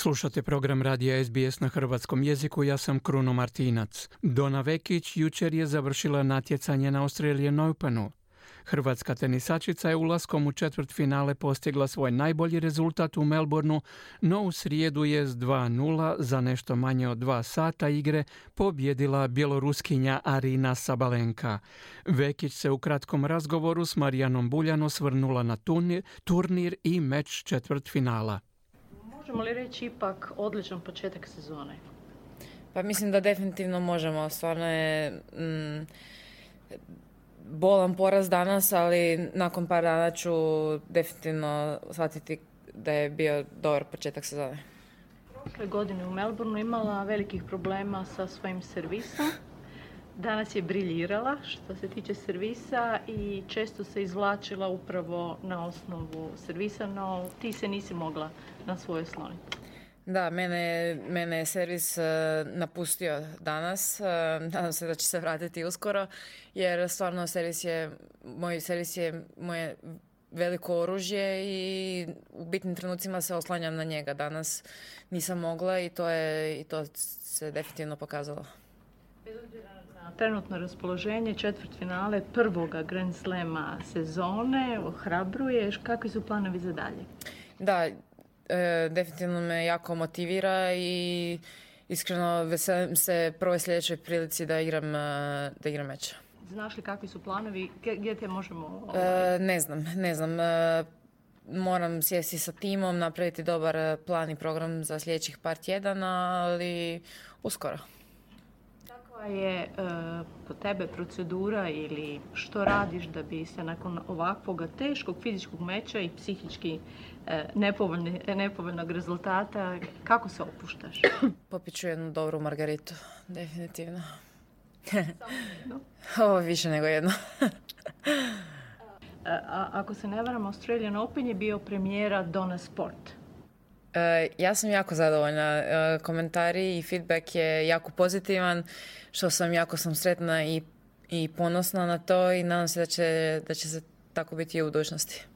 Slušate program radija SBS na hrvatskom jeziku, ja sam Kruno Martinac. Dona Vekić jučer je završila natjecanje na Australian Openu. Hrvatska tenisačica je ulaskom u četvrt finale postigla svoj najbolji rezultat u Melbourneu, no u srijedu je s 2-0 za nešto manje od dva sata igre pobjedila bjeloruskinja Arina Sabalenka. Vekić se u kratkom razgovoru s Marijanom Buljan osvrnula na turnir, turnir i meč četvrt finala. Možemo li reći ipak odličan početak sezone? Pa mislim da definitivno možemo. Stvarno je mm, bolan poraz danas, ali nakon par dana ću definitivno shvatiti da je bio dobar početak sezone. Prošle godine u Melbourneu imala velikih problema sa svojim servisom. Danas je briljirala što se tiče servisa i često se izvlačila upravo na osnovu servisa, no ti se nisi mogla na svoje sloniti. Da, mene, mene je servis uh, napustio danas. Uh, nadam se da će se vratiti uskoro, jer stvarno servis je, moj servis je moje veliko oružje i u bitnim trenucima se oslanjam na njega. Danas nisam mogla i to, je, i to se definitivno pokazalo. Bez obzira trenutno raspoloženje četvrt finale prvoga Grand Slema sezone, ohrabruješ, kakvi su planovi za dalje? Da, e, definitivno me jako motivira i iskreno veselim se prvoj sljedećoj prilici da igram, e, da igram meč. Znaš li kakvi su planovi, gdje te možemo... E, ne znam, ne znam. Moram sjesti sa timom, napraviti dobar plan i program za sljedećih par tjedana, ali uskoro. Kakva je po tebe procedura ili što radiš da bi se nakon ovakvog teškog fizičkog meča i psihički nepovoljnog rezultata, kako se opuštaš? Popiću jednu dobru margaritu, definitivno. Ovo više nego jedno. A, ako se ne varam, Australian Open je bio premijera Dona Sport. E, ja sam jako zadovoljna. E, komentari i feedback je jako pozitivan, što sam jako sam sretna i, i ponosna na to i nadam se da će, da će se tako biti i u budućnosti.